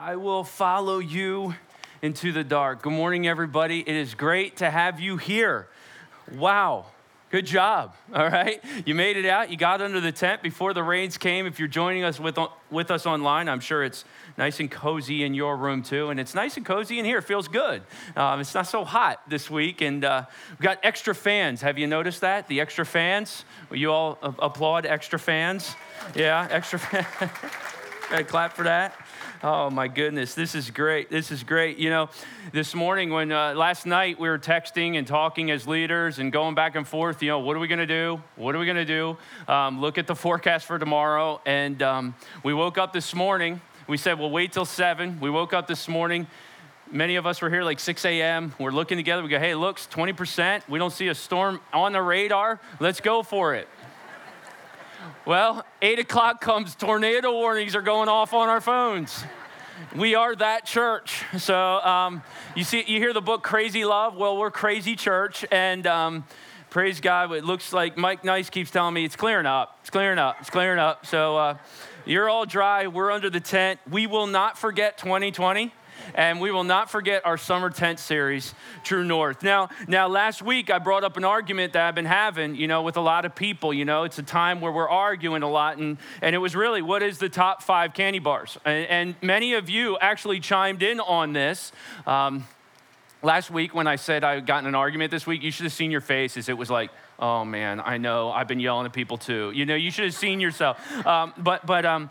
I will follow you into the dark. Good morning, everybody. It is great to have you here. Wow. Good job. All right. You made it out. You got under the tent before the rains came. If you're joining us with, with us online, I'm sure it's nice and cozy in your room too. And it's nice and cozy in here. It feels good. Um, it's not so hot this week. And uh, we've got extra fans. Have you noticed that? The extra fans? Will you all applaud extra fans? Yeah, extra fans. clap for that. Oh my goodness, this is great. This is great. You know, this morning when uh, last night we were texting and talking as leaders and going back and forth. You know, what are we going to do? What are we going to do? Um, look at the forecast for tomorrow. And um, we woke up this morning. We said we'll wait till seven. We woke up this morning. Many of us were here like 6 a.m. We're looking together. We go, hey, looks 20%. We don't see a storm on the radar. Let's go for it. Well, eight o'clock comes, tornado warnings are going off on our phones. We are that church. So um, you see, you hear the book Crazy Love. Well, we're Crazy Church, and um, praise God. It looks like Mike Nice keeps telling me it's clearing up. It's clearing up. It's clearing up. So uh, you're all dry. We're under the tent. We will not forget 2020 and we will not forget our summer tent series, True North. Now, now last week I brought up an argument that I've been having, you know, with a lot of people. You know, it's a time where we're arguing a lot, and and it was really what is the top five candy bars, and, and many of you actually chimed in on this. Um, last week when I said I got in an argument this week, you should have seen your faces. It was like, oh man, I know I've been yelling at people too. You know, you should have seen yourself. Um, but but um,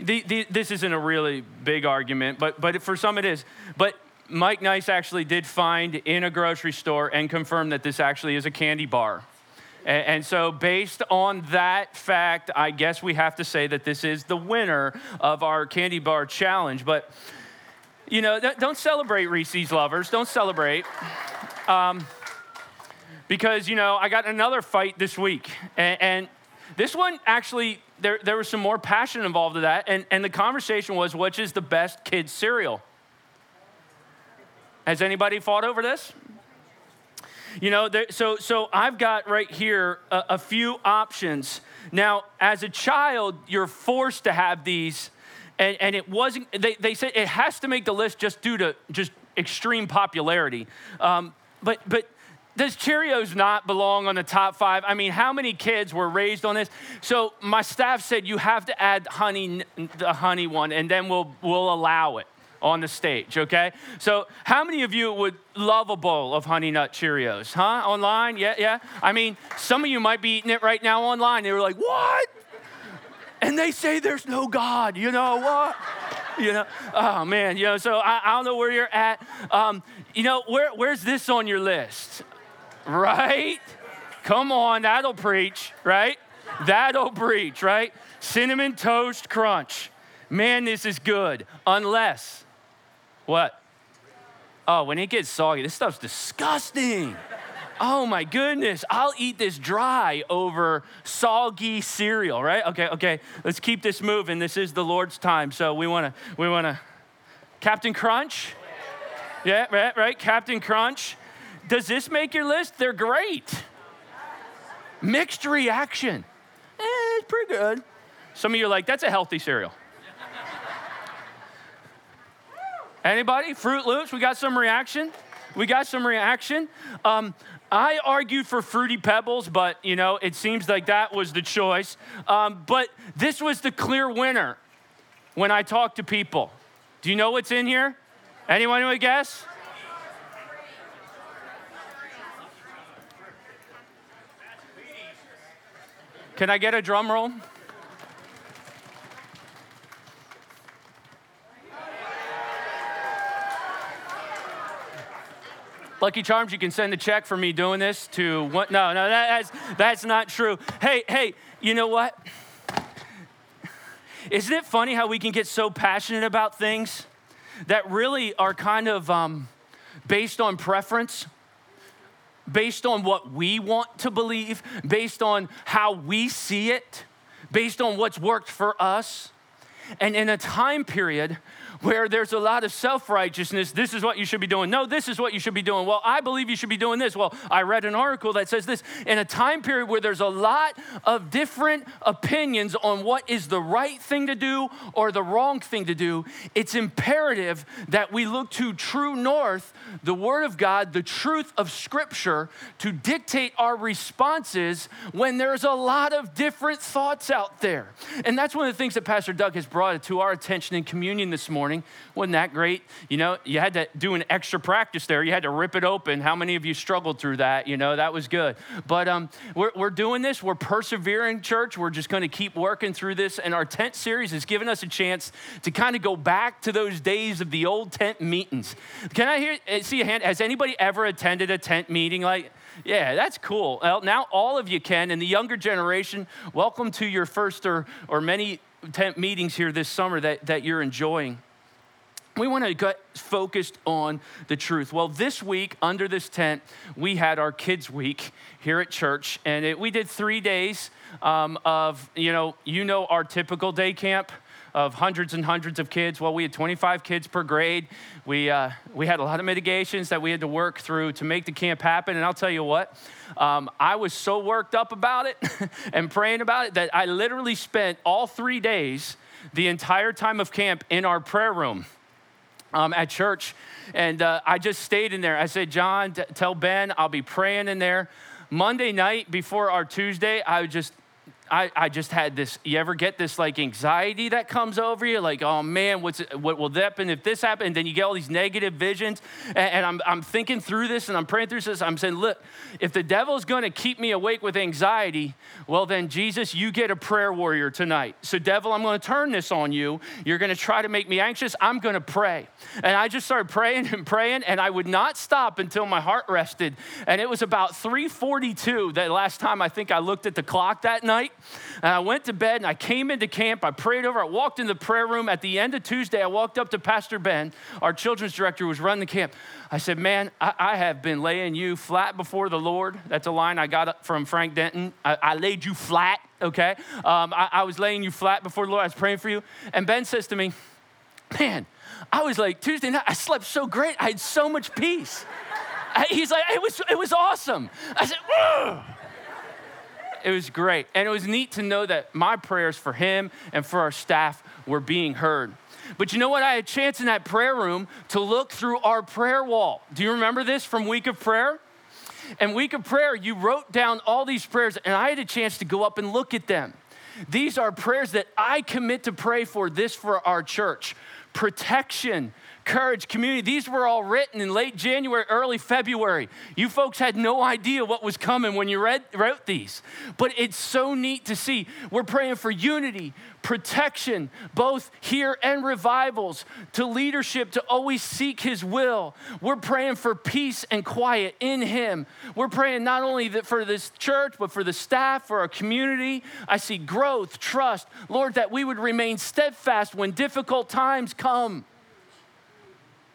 the, the, this isn't a really big argument, but, but for some it is. But Mike Nice actually did find in a grocery store and confirm that this actually is a candy bar. And, and so, based on that fact, I guess we have to say that this is the winner of our candy bar challenge. But, you know, don't celebrate Reese's lovers. Don't celebrate. Um, because, you know, I got another fight this week. And, and this one actually there, there was some more passion involved in that. And, and the conversation was, which is the best kids' cereal? Has anybody fought over this? You know, there, so, so I've got right here a, a few options. Now, as a child, you're forced to have these, and, and it wasn't, they, they said it has to make the list just due to just extreme popularity. Um, but, but does Cheerios not belong on the top five? I mean, how many kids were raised on this? So my staff said you have to add honey, the honey one, and then we'll we'll allow it on the stage. Okay. So how many of you would love a bowl of honey nut Cheerios? Huh? Online? Yeah, yeah. I mean, some of you might be eating it right now online. They were like, what? And they say there's no God. You know what? you know, oh man, you know, so I, I don't know where you're at. Um, you know, where, where's this on your list? Right? Come on, that'll preach, right? That'll preach, right? Cinnamon toast crunch. Man, this is good. Unless, what? Oh, when it gets soggy, this stuff's disgusting. Oh my goodness, I'll eat this dry over soggy cereal, right? Okay, okay, let's keep this moving. This is the Lord's time. So we wanna, we wanna, Captain Crunch? Yeah, right, right, Captain Crunch. Does this make your list? They're great. Mixed reaction. Eh, it's pretty good. Some of you are like, that's a healthy cereal. Anybody? Froot Loops, we got some reaction? We got some reaction. Um, I argued for Fruity Pebbles, but you know, it seems like that was the choice. Um, but this was the clear winner when I talked to people. Do you know what's in here? Anyone who would guess? Can I get a drum roll? Lucky Charms, you can send a check for me doing this to what? No, no, that, that's, that's not true. Hey, hey, you know what? Isn't it funny how we can get so passionate about things that really are kind of um, based on preference? Based on what we want to believe, based on how we see it, based on what's worked for us. And in a time period where there's a lot of self righteousness. This is what you should be doing. No, this is what you should be doing. Well, I believe you should be doing this. Well, I read an article that says this. In a time period where there's a lot of different opinions on what is the right thing to do or the wrong thing to do, it's imperative that we look to true north, the Word of God, the truth of Scripture, to dictate our responses when there's a lot of different thoughts out there. And that's one of the things that Pastor Doug has brought to our attention in communion this morning morning. Wasn't that great? You know, you had to do an extra practice there. You had to rip it open. How many of you struggled through that? You know, that was good. But um, we're, we're doing this. We're persevering, church. We're just going to keep working through this. And our tent series has given us a chance to kind of go back to those days of the old tent meetings. Can I hear, eh, see a hand? Has anybody ever attended a tent meeting like, yeah, that's cool. Well, now all of you can. And the younger generation, welcome to your first or, or many tent meetings here this summer that, that you're enjoying we want to get focused on the truth. Well, this week under this tent, we had our kids' week here at church, and it, we did three days um, of you know you know our typical day camp of hundreds and hundreds of kids. Well, we had 25 kids per grade. We uh, we had a lot of mitigations that we had to work through to make the camp happen. And I'll tell you what, um, I was so worked up about it and praying about it that I literally spent all three days, the entire time of camp, in our prayer room um, at church. And uh, I just stayed in there. I said, John, t- tell Ben I'll be praying in there. Monday night before our Tuesday, I would just I, I just had this. You ever get this like anxiety that comes over you? Like, oh man, what's what will that happen if this happens? And then you get all these negative visions. And, and I'm, I'm thinking through this and I'm praying through this. I'm saying, look, if the devil's going to keep me awake with anxiety, well, then Jesus, you get a prayer warrior tonight. So, devil, I'm going to turn this on you. You're going to try to make me anxious. I'm going to pray. And I just started praying and praying, and I would not stop until my heart rested. And it was about 3:42 that last time I think I looked at the clock that night. And I went to bed and I came into camp. I prayed over. I walked in the prayer room. At the end of Tuesday, I walked up to Pastor Ben, our children's director who was running the camp. I said, Man, I, I have been laying you flat before the Lord. That's a line I got from Frank Denton. I, I laid you flat, okay? Um, I, I was laying you flat before the Lord. I was praying for you. And Ben says to me, Man, I was like, Tuesday night, I slept so great. I had so much peace. He's like, it was, it was awesome. I said, Ugh. It was great. And it was neat to know that my prayers for him and for our staff were being heard. But you know what? I had a chance in that prayer room to look through our prayer wall. Do you remember this from Week of Prayer? And Week of Prayer, you wrote down all these prayers, and I had a chance to go up and look at them. These are prayers that I commit to pray for this for our church protection, courage, community. These were all written in late January, early February. You folks had no idea what was coming when you read, wrote these. But it's so neat to see. We're praying for unity, protection, both here and revivals, to leadership to always seek His will. We're praying for peace and quiet in Him. We're praying not only that for this church, but for the staff, for our community. I see growth, trust. Lord, that we would remain steadfast when difficult times come.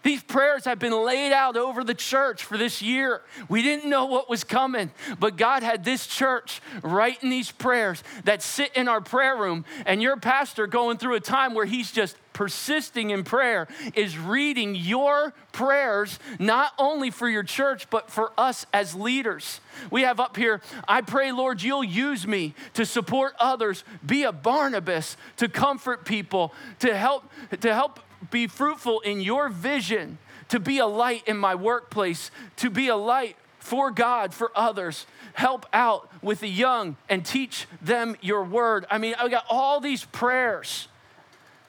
These prayers have been laid out over the church for this year. We didn't know what was coming, but God had this church writing these prayers that sit in our prayer room. And your pastor, going through a time where he's just persisting in prayer, is reading your prayers, not only for your church, but for us as leaders. We have up here, I pray, Lord, you'll use me to support others, be a Barnabas, to comfort people, to help, to help be fruitful in your vision to be a light in my workplace, to be a light for God, for others. Help out with the young and teach them your word. I mean, I got all these prayers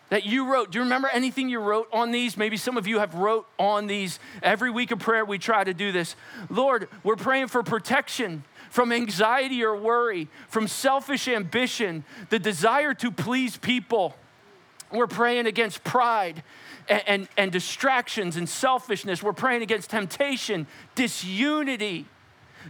that you wrote. Do you remember anything you wrote on these? Maybe some of you have wrote on these. Every week of prayer, we try to do this. Lord, we're praying for protection from anxiety or worry, from selfish ambition, the desire to please people we're praying against pride and, and, and, distractions and selfishness. We're praying against temptation, disunity,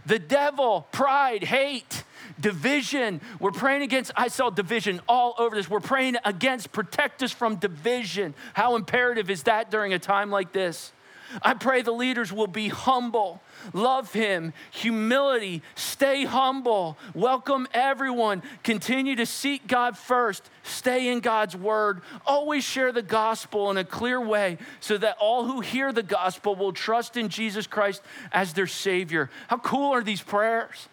the devil, pride, hate, division. We're praying against, I saw division all over this. We're praying against, protect us from division. How imperative is that during a time like this? I pray the leaders will be humble, love Him, humility, stay humble, welcome everyone, continue to seek God first, stay in God's word, always share the gospel in a clear way so that all who hear the gospel will trust in Jesus Christ as their Savior. How cool are these prayers?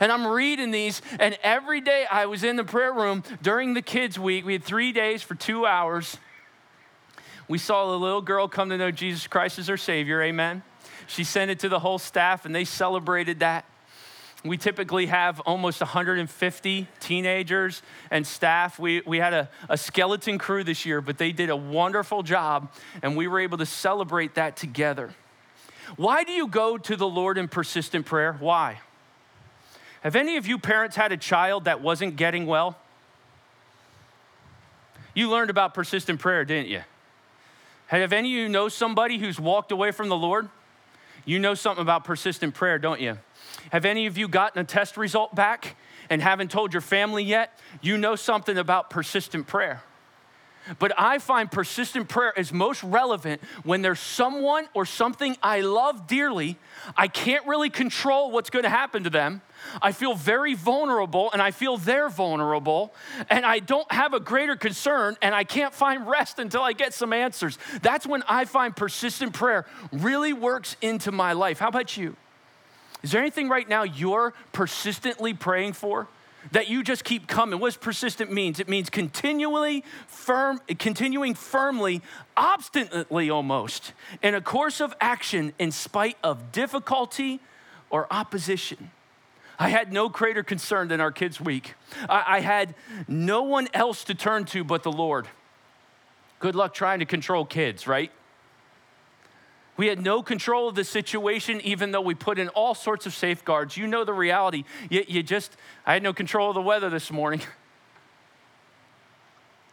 And I'm reading these, and every day I was in the prayer room during the kids' week. We had three days for two hours we saw a little girl come to know Jesus Christ as her Savior, amen. She sent it to the whole staff and they celebrated that. We typically have almost 150 teenagers and staff. We, we had a, a skeleton crew this year, but they did a wonderful job and we were able to celebrate that together. Why do you go to the Lord in persistent prayer? Why? Have any of you parents had a child that wasn't getting well? You learned about persistent prayer, didn't you? Have any of you know somebody who's walked away from the Lord? You know something about persistent prayer, don't you? Have any of you gotten a test result back and haven't told your family yet? You know something about persistent prayer. But I find persistent prayer is most relevant when there's someone or something I love dearly. I can't really control what's going to happen to them. I feel very vulnerable and I feel they're vulnerable and I don't have a greater concern and I can't find rest until I get some answers. That's when I find persistent prayer really works into my life. How about you? Is there anything right now you're persistently praying for? That you just keep coming. What persistent means? It means continually firm, continuing firmly, obstinately almost, in a course of action in spite of difficulty or opposition. I had no greater concern than our kids' week. I, I had no one else to turn to but the Lord. Good luck trying to control kids, right? We had no control of the situation, even though we put in all sorts of safeguards. You know the reality. You, you just, I had no control of the weather this morning.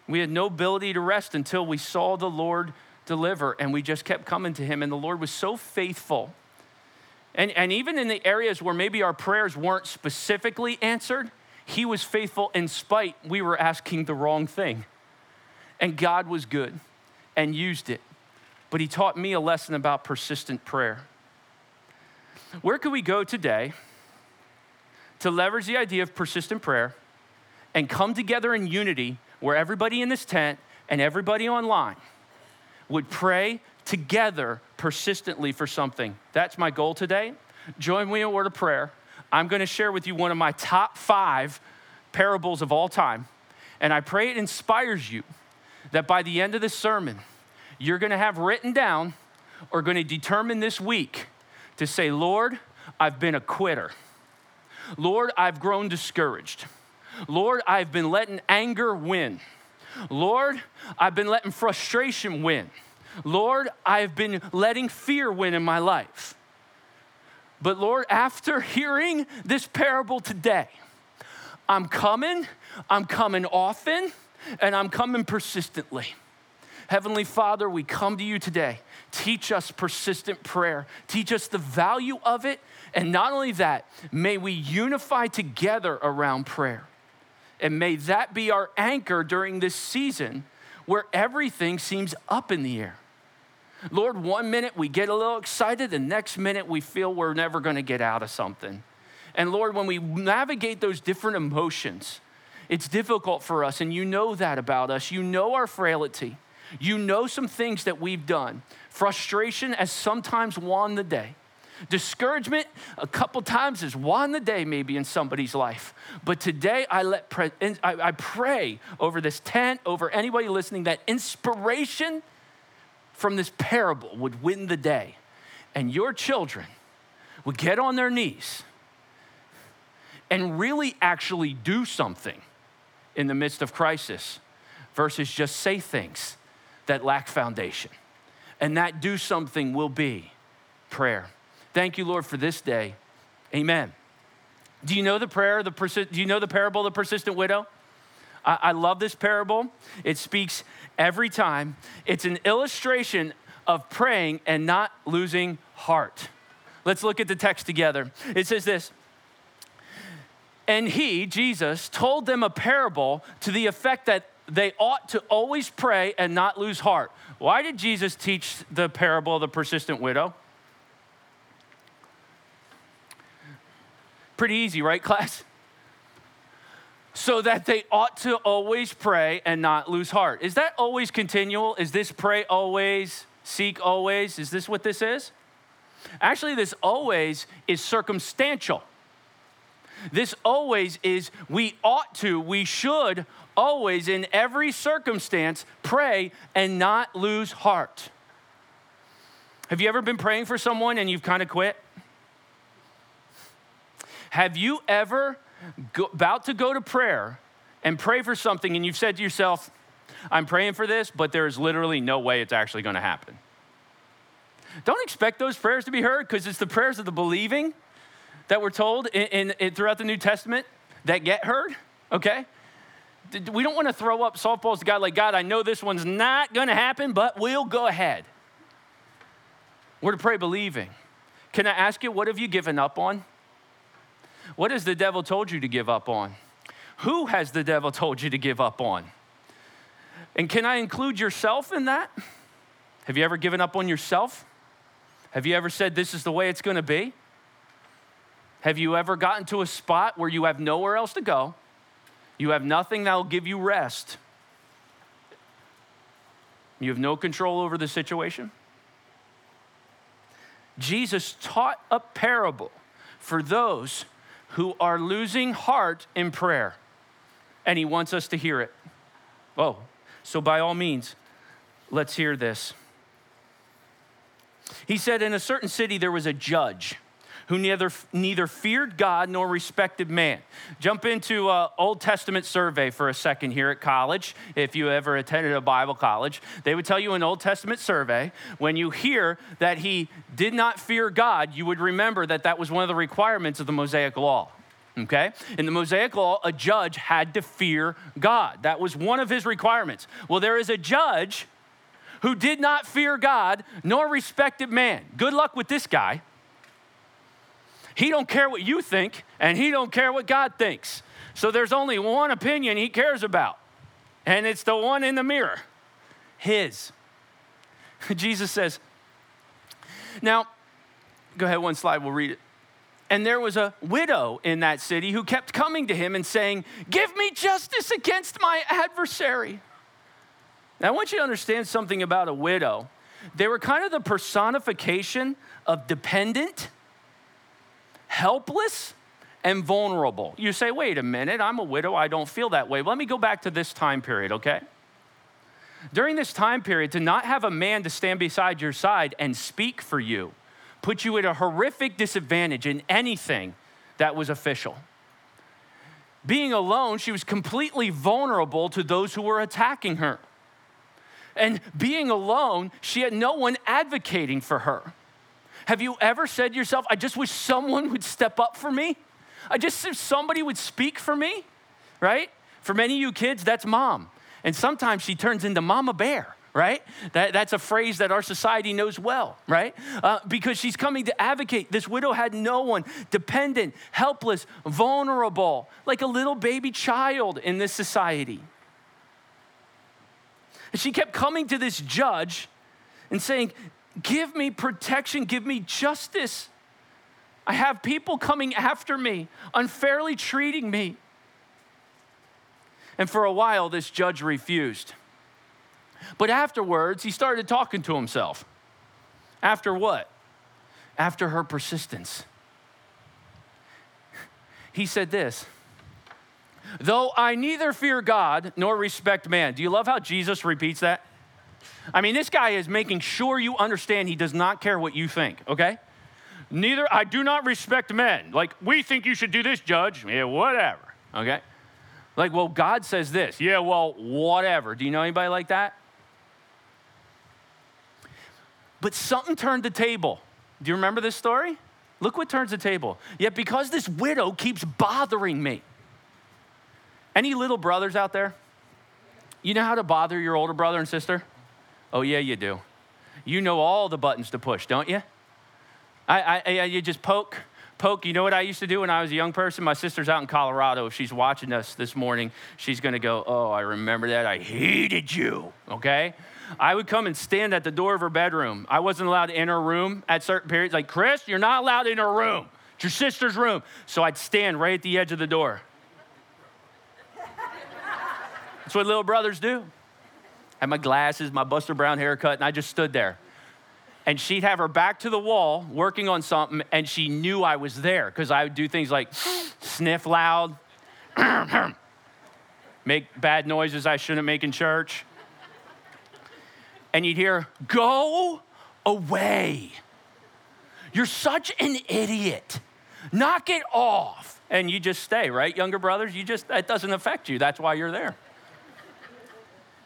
We had no ability to rest until we saw the Lord deliver, and we just kept coming to Him. And the Lord was so faithful. And, and even in the areas where maybe our prayers weren't specifically answered, He was faithful in spite we were asking the wrong thing. And God was good and used it but he taught me a lesson about persistent prayer. Where could we go today to leverage the idea of persistent prayer and come together in unity where everybody in this tent and everybody online would pray together persistently for something? That's my goal today. Join me in a word of prayer. I'm going to share with you one of my top five parables of all time. And I pray it inspires you that by the end of this sermon, you're going to have written down or going to determine this week to say, Lord, I've been a quitter. Lord, I've grown discouraged. Lord, I've been letting anger win. Lord, I've been letting frustration win. Lord, I've been letting fear win in my life. But Lord, after hearing this parable today, I'm coming, I'm coming often, and I'm coming persistently. Heavenly Father, we come to you today. Teach us persistent prayer, teach us the value of it. And not only that, may we unify together around prayer. And may that be our anchor during this season where everything seems up in the air. Lord, one minute we get a little excited, the next minute we feel we're never gonna get out of something. And Lord, when we navigate those different emotions, it's difficult for us, and you know that about us. You know our frailty. You know some things that we've done. Frustration has sometimes won the day. Discouragement, a couple times, has won the day maybe in somebody's life. But today, I, let pre- I pray over this tent, over anybody listening, that inspiration from this parable would win the day. And your children would get on their knees and really actually do something in the midst of crisis versus just say things that lack foundation. And that do something will be prayer. Thank you, Lord, for this day. Amen. Do you know the prayer, the persi- do you know the parable of the persistent widow? I, I love this parable. It speaks every time. It's an illustration of praying and not losing heart. Let's look at the text together. It says this. And he, Jesus, told them a parable to the effect that they ought to always pray and not lose heart. Why did Jesus teach the parable of the persistent widow? Pretty easy, right, class? So that they ought to always pray and not lose heart. Is that always continual? Is this pray always, seek always? Is this what this is? Actually, this always is circumstantial. This always is we ought to, we should always, in every circumstance, pray and not lose heart. Have you ever been praying for someone and you've kind of quit? Have you ever go, about to go to prayer and pray for something and you've said to yourself, I'm praying for this, but there's literally no way it's actually going to happen? Don't expect those prayers to be heard because it's the prayers of the believing that we're told in, in, in, throughout the New Testament that get heard, okay? We don't want to throw up softballs to God like, God, I know this one's not going to happen, but we'll go ahead. We're to pray believing. Can I ask you, what have you given up on? What has the devil told you to give up on? Who has the devil told you to give up on? And can I include yourself in that? Have you ever given up on yourself? Have you ever said, This is the way it's going to be? Have you ever gotten to a spot where you have nowhere else to go? You have nothing that will give you rest. You have no control over the situation. Jesus taught a parable for those who are losing heart in prayer. And he wants us to hear it. Oh, so by all means, let's hear this. He said, In a certain city, there was a judge who neither, neither feared God nor respected man. Jump into uh, Old Testament survey for a second here at college. If you ever attended a Bible college, they would tell you an Old Testament survey. When you hear that he did not fear God, you would remember that that was one of the requirements of the Mosaic Law. Okay? In the Mosaic Law, a judge had to fear God. That was one of his requirements. Well, there is a judge who did not fear God nor respected man. Good luck with this guy. He don't care what you think, and he don't care what God thinks. So there's only one opinion he cares about, and it's the one in the mirror his. Jesus says, now, go ahead, one slide, we'll read it. And there was a widow in that city who kept coming to him and saying, Give me justice against my adversary. Now, I want you to understand something about a widow. They were kind of the personification of dependent helpless and vulnerable. You say, wait a minute, I'm a widow, I don't feel that way. Let me go back to this time period, okay? During this time period, to not have a man to stand beside your side and speak for you put you at a horrific disadvantage in anything that was official. Being alone, she was completely vulnerable to those who were attacking her. And being alone, she had no one advocating for her. Have you ever said to yourself, I just wish someone would step up for me? I just wish somebody would speak for me, right? For many of you kids, that's mom. And sometimes she turns into mama bear, right? That, that's a phrase that our society knows well, right? Uh, because she's coming to advocate. This widow had no one, dependent, helpless, vulnerable, like a little baby child in this society. She kept coming to this judge and saying, Give me protection, give me justice. I have people coming after me, unfairly treating me. And for a while, this judge refused. But afterwards, he started talking to himself. After what? After her persistence. He said this Though I neither fear God nor respect man. Do you love how Jesus repeats that? I mean, this guy is making sure you understand he does not care what you think, okay? Neither, I do not respect men. Like, we think you should do this, judge. Yeah, whatever, okay? Like, well, God says this. Yeah, well, whatever. Do you know anybody like that? But something turned the table. Do you remember this story? Look what turns the table. Yet, because this widow keeps bothering me. Any little brothers out there? You know how to bother your older brother and sister? Oh, yeah, you do. You know all the buttons to push, don't you? I, I, you just poke, poke. You know what I used to do when I was a young person? My sister's out in Colorado. If she's watching us this morning, she's going to go, Oh, I remember that. I hated you. Okay? I would come and stand at the door of her bedroom. I wasn't allowed in her room at certain periods. Like, Chris, you're not allowed in her room. It's your sister's room. So I'd stand right at the edge of the door. That's what little brothers do. Had my glasses, my Buster Brown haircut, and I just stood there. And she'd have her back to the wall working on something, and she knew I was there because I would do things like sniff loud, make bad noises I shouldn't make in church. And you'd hear, Go away. You're such an idiot. Knock it off. And you just stay, right, younger brothers? You just, that doesn't affect you. That's why you're there.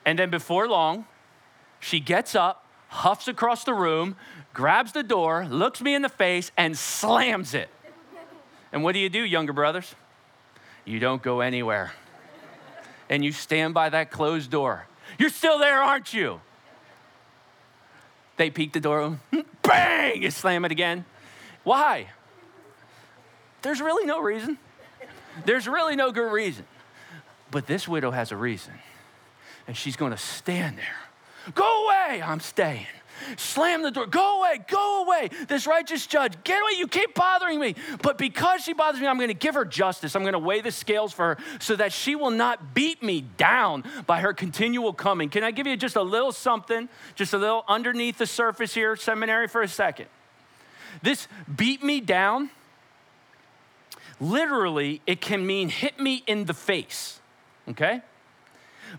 And then before long, she gets up, huffs across the room, grabs the door, looks me in the face, and slams it. And what do you do, younger brothers? You don't go anywhere. And you stand by that closed door. You're still there, aren't you? They peek the door, bang, you slam it again. Why? There's really no reason. There's really no good reason. But this widow has a reason. And she's going to stand there. Go away, I'm staying. Slam the door. Go away, go away. This righteous judge, get away. You keep bothering me. But because she bothers me, I'm going to give her justice. I'm going to weigh the scales for her so that she will not beat me down by her continual coming. Can I give you just a little something, just a little underneath the surface here, seminary, for a second? This beat me down, literally, it can mean hit me in the face, okay?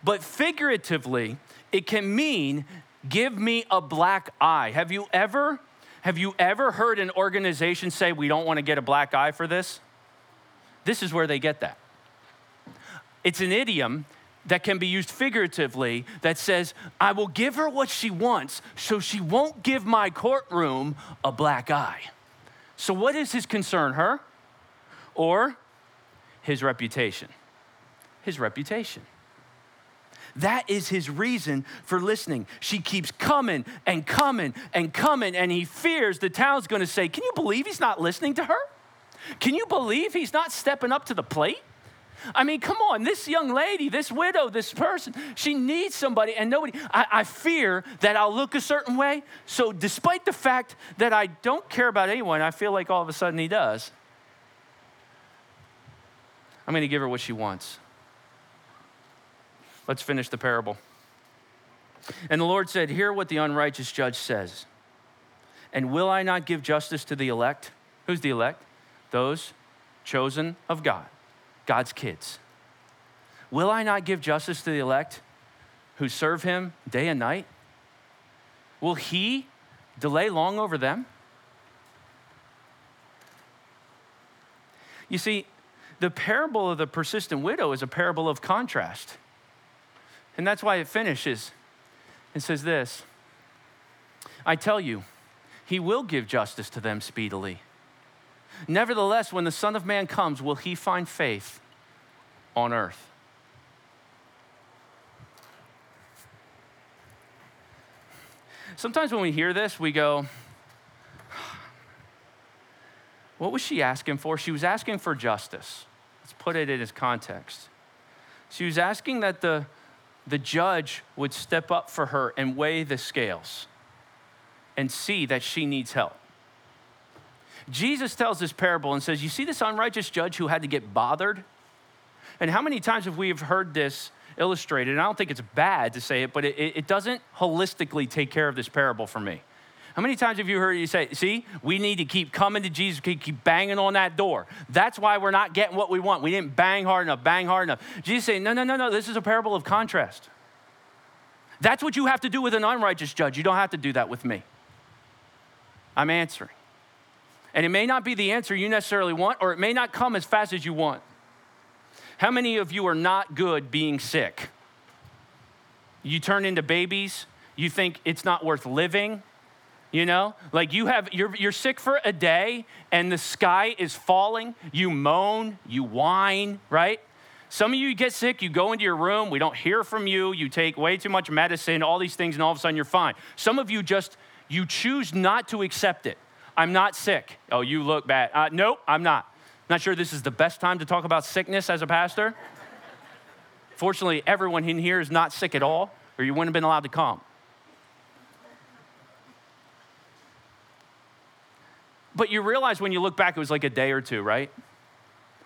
But figuratively, it can mean give me a black eye. Have you ever have you ever heard an organization say we don't want to get a black eye for this? This is where they get that. It's an idiom that can be used figuratively that says, I will give her what she wants so she won't give my courtroom a black eye. So, what is his concern, her or his reputation? His reputation. That is his reason for listening. She keeps coming and coming and coming, and he fears the town's gonna say, Can you believe he's not listening to her? Can you believe he's not stepping up to the plate? I mean, come on, this young lady, this widow, this person, she needs somebody, and nobody. I, I, fear that I'll look a certain way. So, despite the fact that I don't care about anyone, I feel like all of a sudden he does. I'm going to give her what she wants. Let's finish the parable. And the Lord said, Hear what the unrighteous judge says. And will I not give justice to the elect? Who's the elect? Those chosen of God, God's kids. Will I not give justice to the elect who serve him day and night? Will he delay long over them? You see, the parable of the persistent widow is a parable of contrast. And that's why it finishes. It says this I tell you, he will give justice to them speedily. Nevertheless, when the Son of Man comes, will he find faith on earth? Sometimes when we hear this, we go, What was she asking for? She was asking for justice. Let's put it in its context. She was asking that the the judge would step up for her and weigh the scales and see that she needs help. Jesus tells this parable and says, You see this unrighteous judge who had to get bothered? And how many times have we have heard this illustrated? And I don't think it's bad to say it, but it, it doesn't holistically take care of this parable for me. How many times have you heard you say, see, we need to keep coming to Jesus, keep banging on that door. That's why we're not getting what we want. We didn't bang hard enough, bang hard enough. Jesus saying, no, no, no, no, this is a parable of contrast. That's what you have to do with an unrighteous judge. You don't have to do that with me. I'm answering. And it may not be the answer you necessarily want, or it may not come as fast as you want. How many of you are not good being sick? You turn into babies, you think it's not worth living, you know, like you have, you're, you're sick for a day and the sky is falling. You moan, you whine, right? Some of you get sick, you go into your room, we don't hear from you, you take way too much medicine, all these things, and all of a sudden you're fine. Some of you just, you choose not to accept it. I'm not sick. Oh, you look bad. Uh, nope, I'm not. Not sure this is the best time to talk about sickness as a pastor. Fortunately, everyone in here is not sick at all, or you wouldn't have been allowed to come. But you realize when you look back, it was like a day or two, right?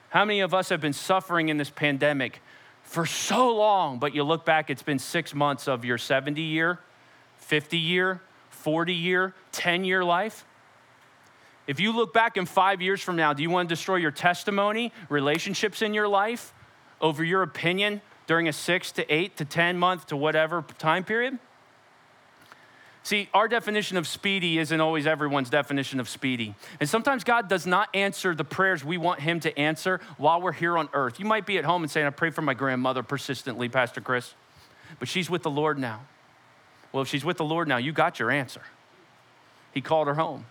How many of us have been suffering in this pandemic for so long, but you look back, it's been six months of your 70 year, 50 year, 40 year, 10 year life? If you look back in five years from now, do you want to destroy your testimony, relationships in your life over your opinion during a six to eight to 10 month to whatever time period? See, our definition of speedy isn't always everyone's definition of speedy. And sometimes God does not answer the prayers we want Him to answer while we're here on earth. You might be at home and saying, I pray for my grandmother persistently, Pastor Chris, but she's with the Lord now. Well, if she's with the Lord now, you got your answer. He called her home.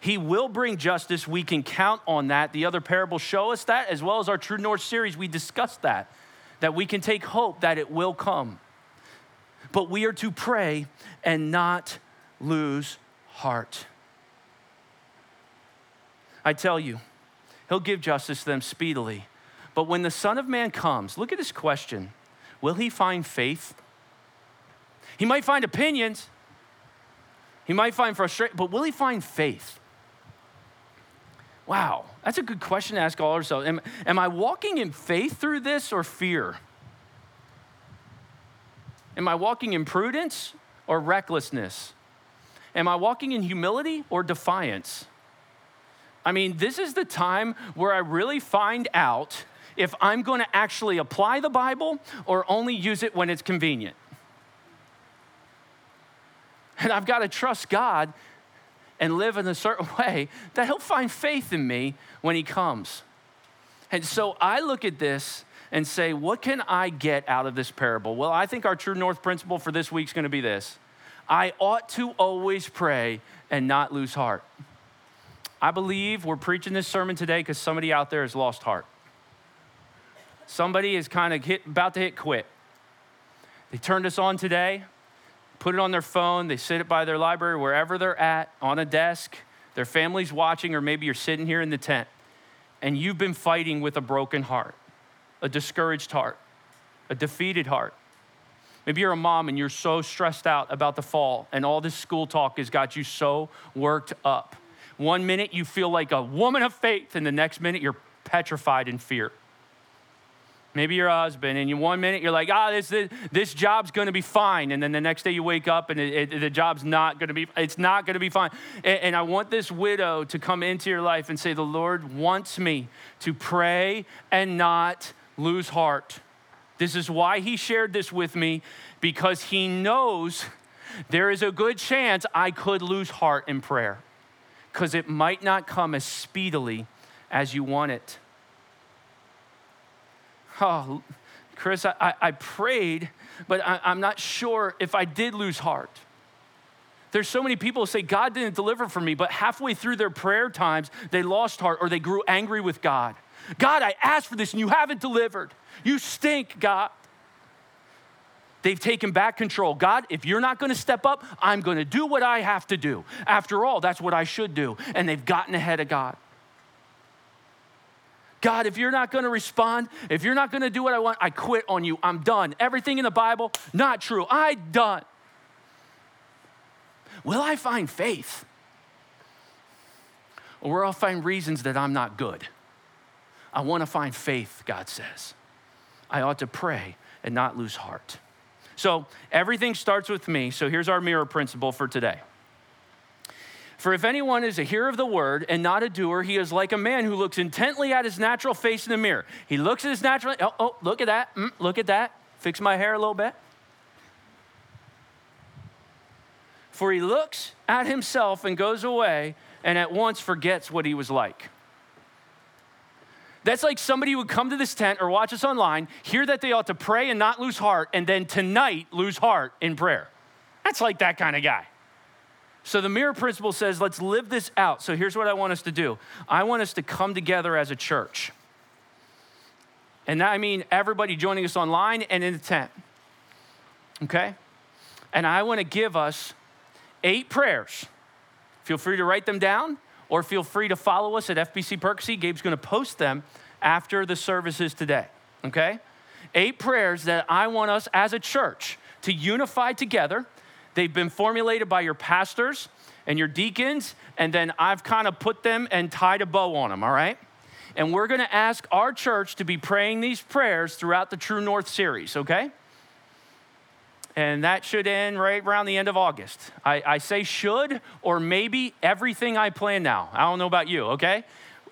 He will bring justice. We can count on that. The other parables show us that, as well as our True North series, we discussed that, that we can take hope that it will come. But we are to pray and not lose heart. I tell you, he'll give justice to them speedily. But when the Son of Man comes, look at this question Will he find faith? He might find opinions, he might find frustration, but will he find faith? Wow, that's a good question to ask all ourselves. Am, am I walking in faith through this or fear? Am I walking in prudence or recklessness? Am I walking in humility or defiance? I mean, this is the time where I really find out if I'm going to actually apply the Bible or only use it when it's convenient. And I've got to trust God and live in a certain way that He'll find faith in me when He comes. And so I look at this and say, what can I get out of this parable? Well, I think our true north principle for this week is going to be this I ought to always pray and not lose heart. I believe we're preaching this sermon today because somebody out there has lost heart. Somebody is kind of hit, about to hit quit. They turned us on today put it on their phone, they sit it by their library, wherever they're at, on a desk, their family's watching, or maybe you're sitting here in the tent, and you've been fighting with a broken heart, a discouraged heart, a defeated heart. Maybe you're a mom and you're so stressed out about the fall, and all this school talk has got you so worked up. One minute you feel like a woman of faith, and the next minute you're petrified in fear maybe your husband, and you one minute you're like, ah, this, this, this job's gonna be fine. And then the next day you wake up and it, it, the job's not gonna be, it's not gonna be fine. And, and I want this widow to come into your life and say, the Lord wants me to pray and not lose heart. This is why he shared this with me, because he knows there is a good chance I could lose heart in prayer, because it might not come as speedily as you want it oh, Chris, I, I prayed, but I, I'm not sure if I did lose heart. There's so many people who say, God didn't deliver for me, but halfway through their prayer times, they lost heart or they grew angry with God. God, I asked for this and you haven't delivered. You stink, God. They've taken back control. God, if you're not going to step up, I'm going to do what I have to do. After all, that's what I should do. And they've gotten ahead of God. God, if you're not going to respond, if you're not going to do what I want, I quit on you. I'm done. Everything in the Bible, not true. I done. Will I find faith? Or will I find reasons that I'm not good? I want to find faith, God says. I ought to pray and not lose heart. So everything starts with me. So here's our mirror principle for today. For if anyone is a hearer of the word and not a doer, he is like a man who looks intently at his natural face in the mirror. He looks at his natural, oh, oh look at that, mm, look at that. Fix my hair a little bit. For he looks at himself and goes away and at once forgets what he was like. That's like somebody would come to this tent or watch us online, hear that they ought to pray and not lose heart, and then tonight lose heart in prayer. That's like that kind of guy. So the mirror principle says, let's live this out. So here's what I want us to do I want us to come together as a church. And I mean everybody joining us online and in the tent. Okay? And I want to give us eight prayers. Feel free to write them down or feel free to follow us at FBC Percy. Gabe's going to post them after the services today. Okay? Eight prayers that I want us as a church to unify together They've been formulated by your pastors and your deacons, and then I've kind of put them and tied a bow on them, all right? And we're gonna ask our church to be praying these prayers throughout the True North series, okay? And that should end right around the end of August. I, I say should or maybe everything I plan now. I don't know about you, okay?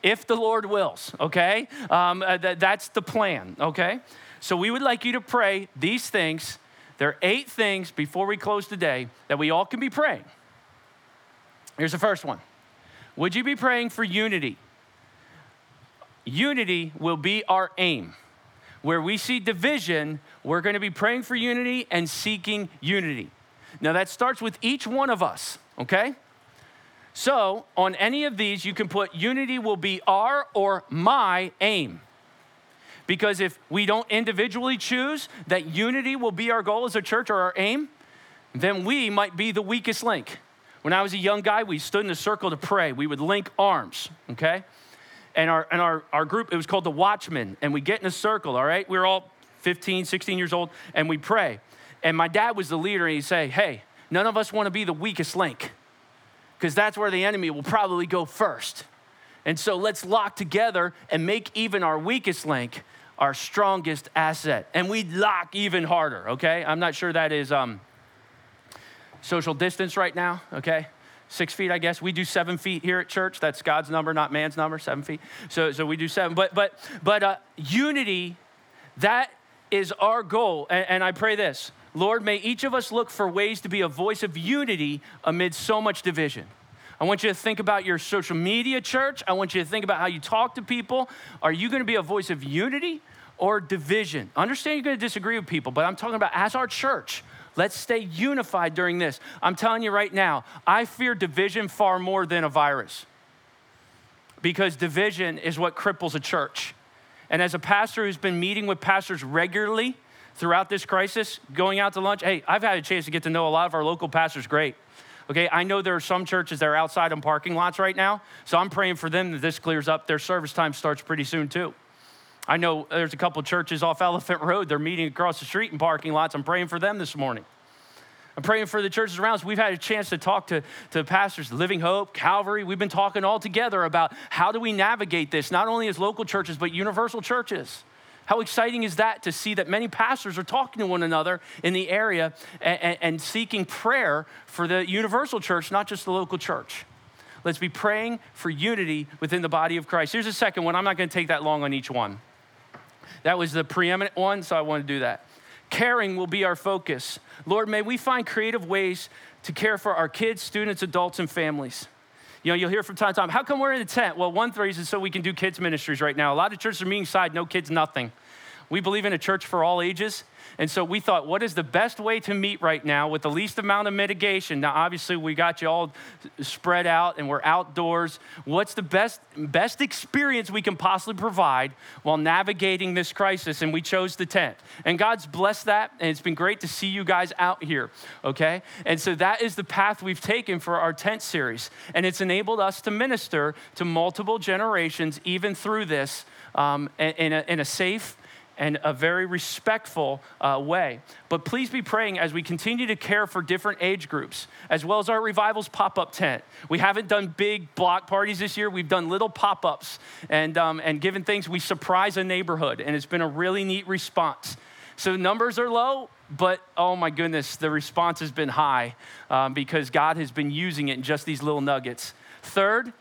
If the Lord wills, okay? Um, uh, th- that's the plan, okay? So we would like you to pray these things. There are eight things before we close today that we all can be praying. Here's the first one Would you be praying for unity? Unity will be our aim. Where we see division, we're going to be praying for unity and seeking unity. Now, that starts with each one of us, okay? So, on any of these, you can put unity will be our or my aim. Because if we don't individually choose that unity will be our goal as a church or our aim, then we might be the weakest link. When I was a young guy, we stood in a circle to pray. We would link arms, okay? And our, and our, our group, it was called the Watchmen. And we get in a circle, all right? We were all 15, 16 years old, and we pray. And my dad was the leader, and he'd say, Hey, none of us want to be the weakest link, because that's where the enemy will probably go first. And so let's lock together and make even our weakest link our strongest asset. And we lock even harder, okay? I'm not sure that is um, social distance right now, okay? Six feet, I guess. We do seven feet here at church. That's God's number, not man's number, seven feet. So, so we do seven. But, but, but uh, unity, that is our goal. And, and I pray this Lord, may each of us look for ways to be a voice of unity amid so much division. I want you to think about your social media church. I want you to think about how you talk to people. Are you going to be a voice of unity or division? Understand you're going to disagree with people, but I'm talking about as our church. Let's stay unified during this. I'm telling you right now, I fear division far more than a virus because division is what cripples a church. And as a pastor who's been meeting with pastors regularly throughout this crisis, going out to lunch, hey, I've had a chance to get to know a lot of our local pastors great. Okay, I know there are some churches that are outside on parking lots right now, so I'm praying for them that this clears up. Their service time starts pretty soon, too. I know there's a couple churches off Elephant Road, they're meeting across the street in parking lots. I'm praying for them this morning. I'm praying for the churches around us. We've had a chance to talk to, to pastors, Living Hope, Calvary. We've been talking all together about how do we navigate this, not only as local churches, but universal churches. How exciting is that to see that many pastors are talking to one another in the area and, and, seeking prayer for the universal church, not just the local church? Let's be praying for unity within the body of Christ. Here's a second one. I'm not going to take that long on each one. That was the preeminent one, so I want to do that. Caring will be our focus. Lord, may we find creative ways to care for our kids, students, adults, and families. You know, you'll hear from time to time, how come we're in a tent? Well, one reason is so we can do kids' ministries right now. A lot of churches are meeting side, no kids, nothing. We believe in a church for all ages. And so we thought, what is the best way to meet right now with the least amount of mitigation? Now, obviously, we got you all spread out and we're outdoors. What's the best, best experience we can possibly provide while navigating this crisis? And we chose the tent. And God's blessed that. And it's been great to see you guys out here, okay? And so that is the path we've taken for our tent series. And it's enabled us to minister to multiple generations, even through this, um, in, a, in a safe, and a very respectful uh, way. But please be praying as we continue to care for different age groups, as well as our revivals pop up tent. We haven't done big block parties this year, we've done little pop ups and, um, and given things. We surprise a neighborhood, and it's been a really neat response. So numbers are low, but oh my goodness, the response has been high um, because God has been using it in just these little nuggets. Third,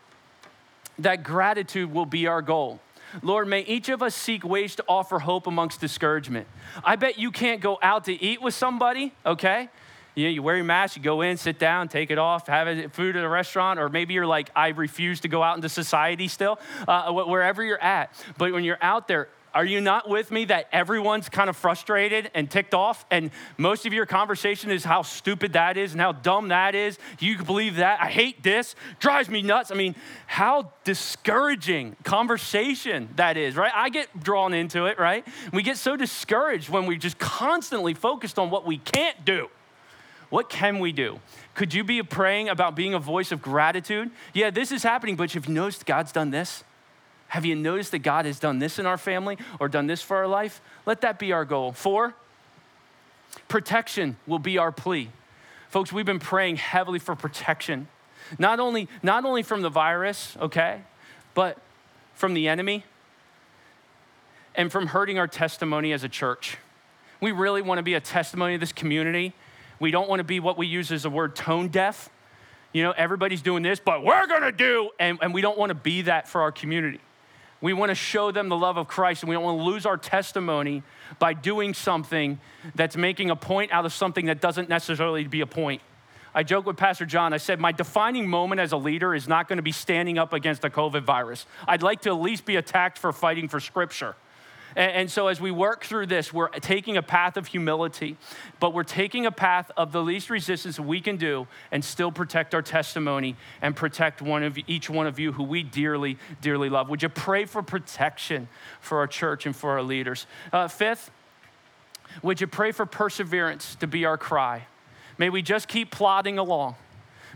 that gratitude will be our goal. Lord, may each of us seek ways to offer hope amongst discouragement. I bet you can't go out to eat with somebody, okay? You, know, you wear your mask, you go in, sit down, take it off, have food at a restaurant, or maybe you're like, I refuse to go out into society still, uh, wherever you're at. But when you're out there, are you not with me that everyone's kind of frustrated and ticked off? And most of your conversation is how stupid that is and how dumb that is. You believe that. I hate this. Drives me nuts. I mean, how discouraging conversation that is, right? I get drawn into it, right? We get so discouraged when we're just constantly focused on what we can't do. What can we do? Could you be praying about being a voice of gratitude? Yeah, this is happening, but you've noticed God's done this? Have you noticed that God has done this in our family or done this for our life? Let that be our goal. Four, protection will be our plea. Folks, we've been praying heavily for protection, not only, not only from the virus, okay, but from the enemy and from hurting our testimony as a church. We really want to be a testimony of this community. We don't want to be what we use as a word tone deaf. You know, everybody's doing this, but we're going to do, and, and we don't want to be that for our community. We want to show them the love of Christ, and we don't want to lose our testimony by doing something that's making a point out of something that doesn't necessarily be a point. I joke with Pastor John. I said, My defining moment as a leader is not going to be standing up against the COVID virus. I'd like to at least be attacked for fighting for scripture. And, so as we work through this, we're taking a path of humility, but we're taking a path of the least resistance we can do and still protect our testimony and protect one of each one of you who we dearly, dearly love. Would you pray for protection for our church and for our leaders? Uh, fifth, would you pray for perseverance to be our cry? May we just keep plodding along.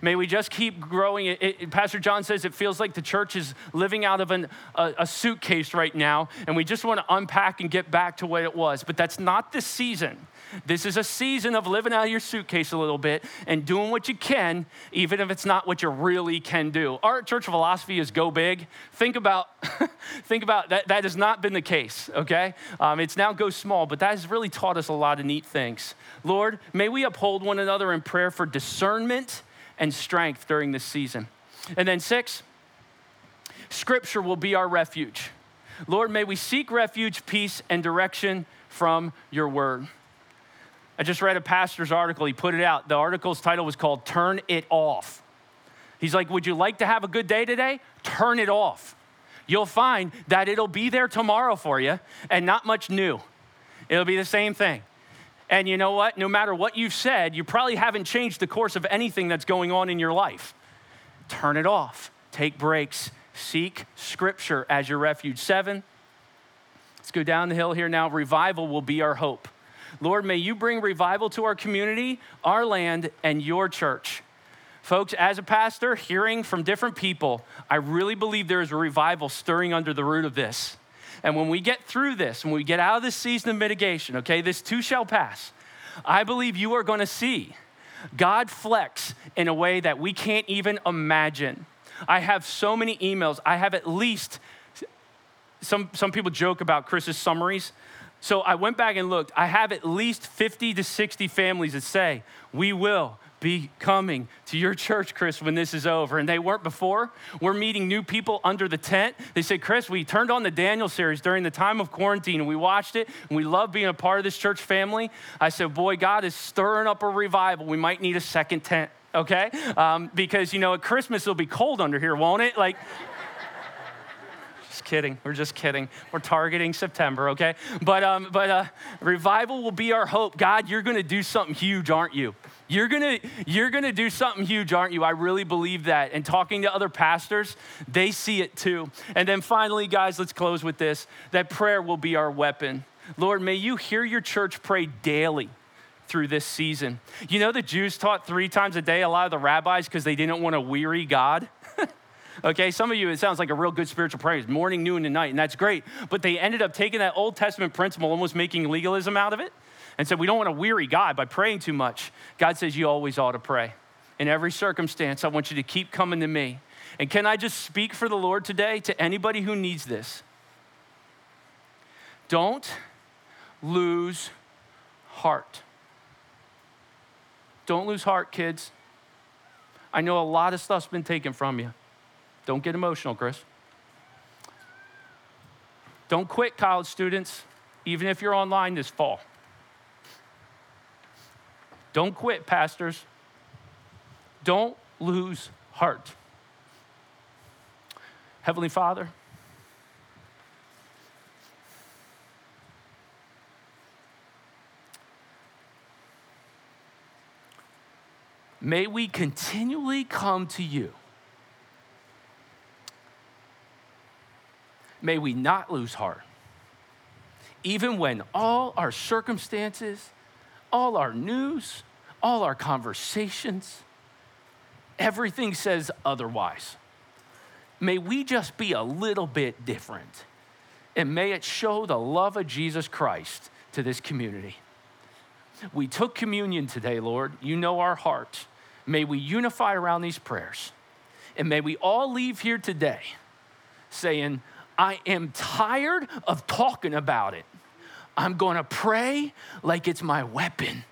May we just keep growing. It, it, Pastor John says it feels like the church is living out of an, a, a suitcase right now, and we just want to unpack and get back to what it was. But that's not the season. This is a season of living out of your suitcase a little bit and doing what you can, even if it's not what you really can do. Our church philosophy is go big. Think about, think about that. That has not been the case. Okay, um, it's now go small, but that has really taught us a lot of neat things. Lord, may we uphold one another in prayer for discernment and strength during this season. And then, six, Scripture will be our refuge. Lord, may we seek refuge, peace, and direction from your word. I just read a pastor's article. He put it out. The article's title was called Turn It Off. He's like, Would you like to have a good day today? Turn it off. You'll find that it'll be there tomorrow for you and not much new. It'll be the same thing. And you know what? No matter what you've said, you probably haven't changed the course of anything that's going on in your life. Turn it off, take breaks, seek scripture as your refuge. Seven, let's go down the hill here now. Revival will be our hope. Lord, may you bring revival to our community, our land, and your church. Folks, as a pastor, hearing from different people, I really believe there is a revival stirring under the root of this. And when we get through this, when we get out of this season of mitigation, okay, this too shall pass, I believe you are going to see God flex in a way that we can't even imagine. I have so many emails. I have at least, some, some people joke about Chris's summaries. So I went back and looked. I have at least 50 to 60 families that say, We will be coming to your church, Chris, when this is over. And they weren't before. We're meeting new people under the tent. They said, Chris, we turned on the Daniel series during the time of quarantine and we watched it and we love being a part of this church family. I said, Boy, God is stirring up a revival. We might need a second tent, okay? Um, because, you know, at Christmas it'll be cold under here, won't it? Like, just kidding. We're just kidding. We're targeting September, okay? But, um, but uh, revival will be our hope. God, you're going to do something huge, aren't you? You're gonna, you're gonna do something huge, aren't you? I really believe that. And talking to other pastors, they see it too. And then finally, guys, let's close with this that prayer will be our weapon. Lord, may you hear your church pray daily through this season. You know, the Jews taught three times a day, a lot of the rabbis, because they didn't want to weary God. okay, some of you, it sounds like a real good spiritual prayer, morning, noon, and night, and that's great. But they ended up taking that Old Testament principle, almost making legalism out of it and said, We don't want to weary God by praying too much. God says, You always ought to pray. In every circumstance, I want you to keep coming to me. And can I just speak for the Lord today to anybody who needs this? Don't lose heart. Don't lose heart, kids. I know a lot of stuff's been taken from you. Don't get emotional, Chris. Don't quit, college students, even if you're online this fall. Don't quit, pastors. Don't lose heart. Heavenly Father, may we continually come to you. May we not lose heart, even when all our circumstances, all our news, all our conversations, everything says otherwise. May we just be a little bit different. And may it show the love of Jesus Christ to this community. we took communion today, Lord. You know our heart. May we unify around these prayers. And may we all leave here today saying, I am tired of talking about it. I'm gonna pray like it's my weapon.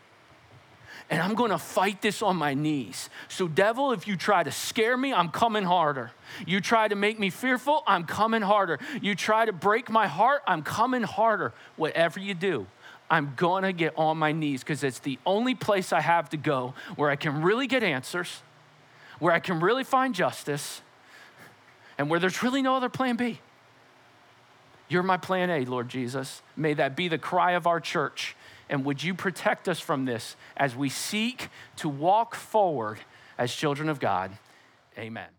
And I'm gonna fight this on my knees. So, devil, if you try to scare me, I'm coming harder. You try to make me fearful, I'm coming harder. You try to break my heart, I'm coming harder. Whatever you do, I'm gonna get on my knees because it's the only place I have to go where I can really get answers, where I can really find justice, and where there's really no other plan B. You're my plan A, Lord Jesus. May that be the cry of our church. And would you protect us from this as we seek to walk forward as children of God? Amen.